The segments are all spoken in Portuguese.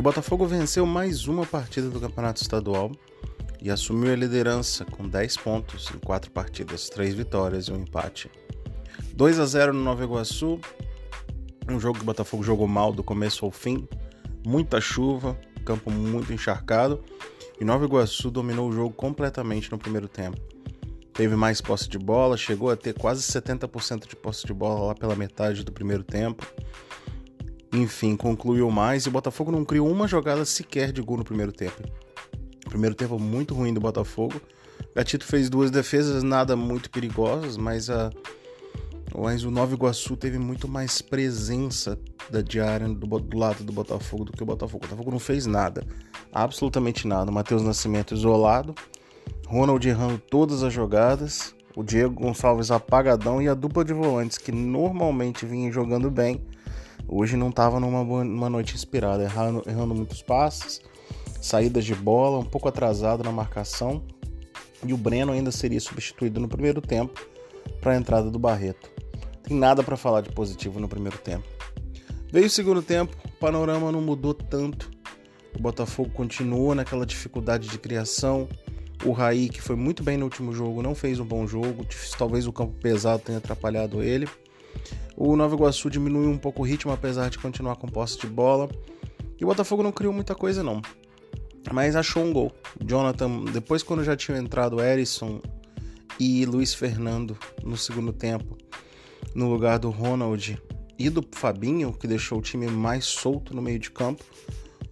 O Botafogo venceu mais uma partida do Campeonato Estadual e assumiu a liderança com 10 pontos em 4 partidas, 3 vitórias e um empate. 2 a 0 no Nova Iguaçu, um jogo que o Botafogo jogou mal do começo ao fim, muita chuva, campo muito encharcado, e Nova Iguaçu dominou o jogo completamente no primeiro tempo. Teve mais posse de bola, chegou a ter quase 70% de posse de bola lá pela metade do primeiro tempo. Enfim, concluiu mais e o Botafogo não criou uma jogada sequer de gol no primeiro tempo. Primeiro tempo muito ruim do Botafogo. Gatito fez duas defesas, nada muito perigosas, mas, a, mas o Nova Iguaçu teve muito mais presença da diária do, do lado do Botafogo do que o Botafogo. O Botafogo não fez nada, absolutamente nada. Matheus Nascimento isolado, Ronald errando todas as jogadas, o Diego Gonçalves apagadão e a dupla de volantes que normalmente vinha jogando bem, hoje não estava numa, numa noite inspirada, errando, errando muitos passes saídas de bola, um pouco atrasado na marcação, e o Breno ainda seria substituído no primeiro tempo para a entrada do Barreto. Tem nada para falar de positivo no primeiro tempo. Veio o segundo tempo, o panorama não mudou tanto. O Botafogo continua naquela dificuldade de criação. O Raí, que foi muito bem no último jogo, não fez um bom jogo. Talvez o campo pesado tenha atrapalhado ele. O Nova Iguaçu diminuiu um pouco o ritmo, apesar de continuar com posse de bola. E o Botafogo não criou muita coisa, não mas achou um gol. Jonathan, depois quando já tinham entrado Erisson e Luiz Fernando no segundo tempo, no lugar do Ronald e do Fabinho, que deixou o time mais solto no meio de campo,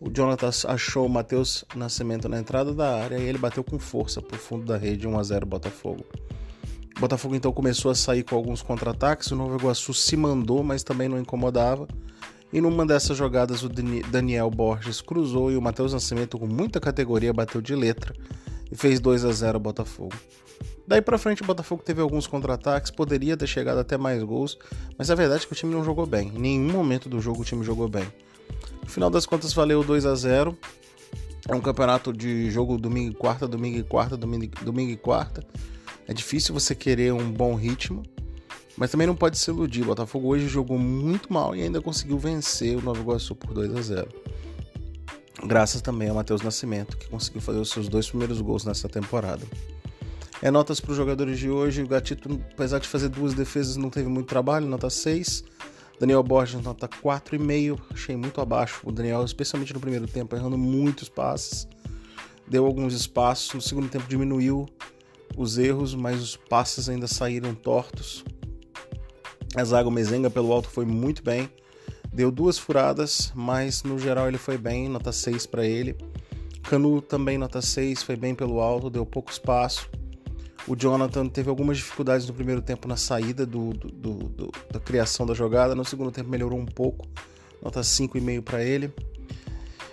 o Jonathan achou o Matheus Nascimento na entrada da área e ele bateu com força pro fundo da rede 1 a 0 Botafogo. Botafogo então começou a sair com alguns contra-ataques, o Novo Iguaçu se mandou, mas também não incomodava. E numa dessas jogadas, o Daniel Borges cruzou e o Matheus Nascimento, com muita categoria, bateu de letra e fez 2 a 0 o Botafogo. Daí para frente, o Botafogo teve alguns contra-ataques, poderia ter chegado até mais gols, mas a verdade é que o time não jogou bem. Em nenhum momento do jogo o time jogou bem. No final das contas, valeu 2 a 0 É um campeonato de jogo domingo e quarta, domingo e quarta, domingo, domingo e quarta. É difícil você querer um bom ritmo. Mas também não pode se iludir. O Botafogo hoje jogou muito mal e ainda conseguiu vencer o Nova Iguaçu por 2 a 0. Graças também ao Matheus Nascimento, que conseguiu fazer os seus dois primeiros gols nessa temporada. É notas para os jogadores de hoje. O Gatito, apesar de fazer duas defesas, não teve muito trabalho, nota 6. Daniel Borges, nota 4,5. Achei muito abaixo o Daniel, especialmente no primeiro tempo, errando muitos passes. Deu alguns espaços. No segundo tempo diminuiu os erros, mas os passes ainda saíram tortos. A zaga, Mezenga pelo alto foi muito bem. Deu duas furadas, mas no geral ele foi bem, nota 6 para ele. Canu também nota 6, foi bem pelo alto, deu pouco espaço. O Jonathan teve algumas dificuldades no primeiro tempo na saída do, do, do da criação da jogada. No segundo tempo melhorou um pouco, nota 5,5 para ele.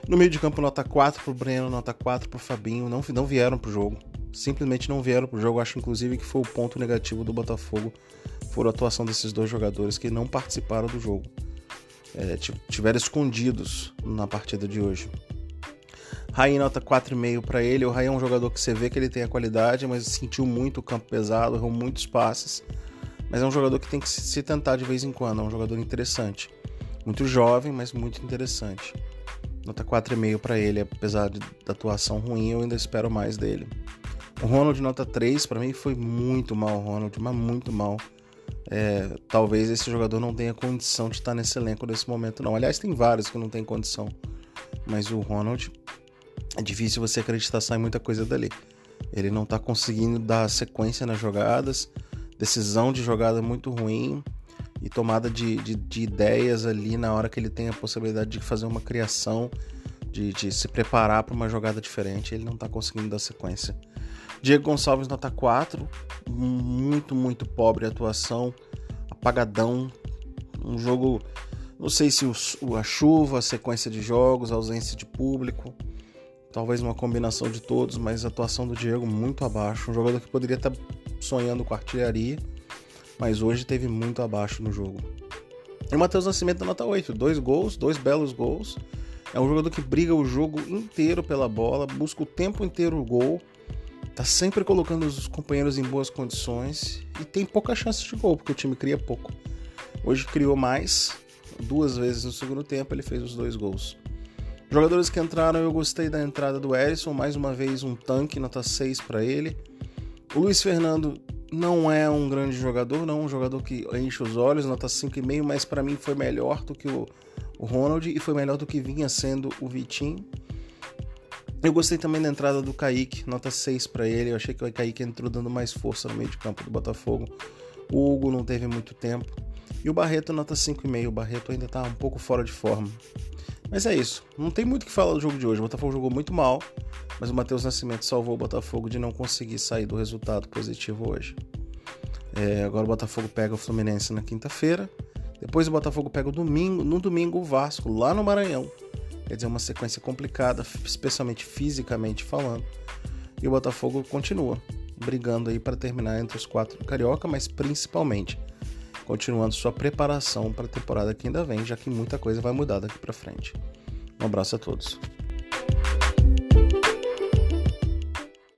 No meio de campo, nota 4 para o Breno, nota 4 para o Fabinho. Não, não vieram para o jogo. Simplesmente não vieram para o jogo. Acho, inclusive, que foi o ponto negativo do Botafogo for a atuação desses dois jogadores que não participaram do jogo. É, tiveram escondidos na partida de hoje. Raí nota 4,5 para ele. O Raí é um jogador que você vê que ele tem a qualidade, mas sentiu muito o campo pesado, errou muitos passes. Mas é um jogador que tem que se tentar de vez em quando. É um jogador interessante. Muito jovem, mas muito interessante. Nota 4,5 para ele, apesar da atuação ruim, eu ainda espero mais dele. O Ronald nota 3, para mim foi muito mal, Ronald, mas muito mal é, talvez esse jogador não tenha condição de estar nesse elenco nesse momento, não. Aliás, tem vários que não tem condição, mas o Ronald é difícil você acreditar sair muita coisa dali. Ele não está conseguindo dar sequência nas jogadas, decisão de jogada muito ruim e tomada de, de, de ideias ali na hora que ele tem a possibilidade de fazer uma criação, de, de se preparar para uma jogada diferente. Ele não está conseguindo dar sequência. Diego Gonçalves, nota 4. Muito, muito pobre atuação. Apagadão. Um jogo. Não sei se o, a chuva, a sequência de jogos, a ausência de público. Talvez uma combinação de todos, mas a atuação do Diego muito abaixo. Um jogador que poderia estar sonhando com artilharia, mas hoje teve muito abaixo no jogo. E o Matheus Nascimento, nota 8. Dois gols, dois belos gols. É um jogador que briga o jogo inteiro pela bola, busca o tempo inteiro o gol tá sempre colocando os companheiros em boas condições e tem pouca chance de gol, porque o time cria pouco. Hoje criou mais, duas vezes no segundo tempo ele fez os dois gols. Jogadores que entraram, eu gostei da entrada do Erisson, mais uma vez um tanque, nota 6 para ele. O Luiz Fernando não é um grande jogador, não um jogador que enche os olhos, nota 5,5, mas para mim foi melhor do que o, o Ronald e foi melhor do que vinha sendo o Vitinho. Eu gostei também da entrada do Kaique, nota 6 para ele. Eu achei que o Kaique entrou dando mais força no meio de campo do Botafogo. O Hugo não teve muito tempo. E o Barreto, nota 5,5. O Barreto ainda tá um pouco fora de forma. Mas é isso. Não tem muito o que falar do jogo de hoje. O Botafogo jogou muito mal, mas o Matheus Nascimento salvou o Botafogo de não conseguir sair do resultado positivo hoje. É, agora o Botafogo pega o Fluminense na quinta-feira. Depois o Botafogo pega o domingo, no domingo o Vasco, lá no Maranhão. Quer dizer, uma sequência complicada, especialmente fisicamente falando. E o Botafogo continua brigando aí para terminar entre os quatro do Carioca, mas principalmente continuando sua preparação para a temporada que ainda vem, já que muita coisa vai mudar daqui para frente. Um abraço a todos.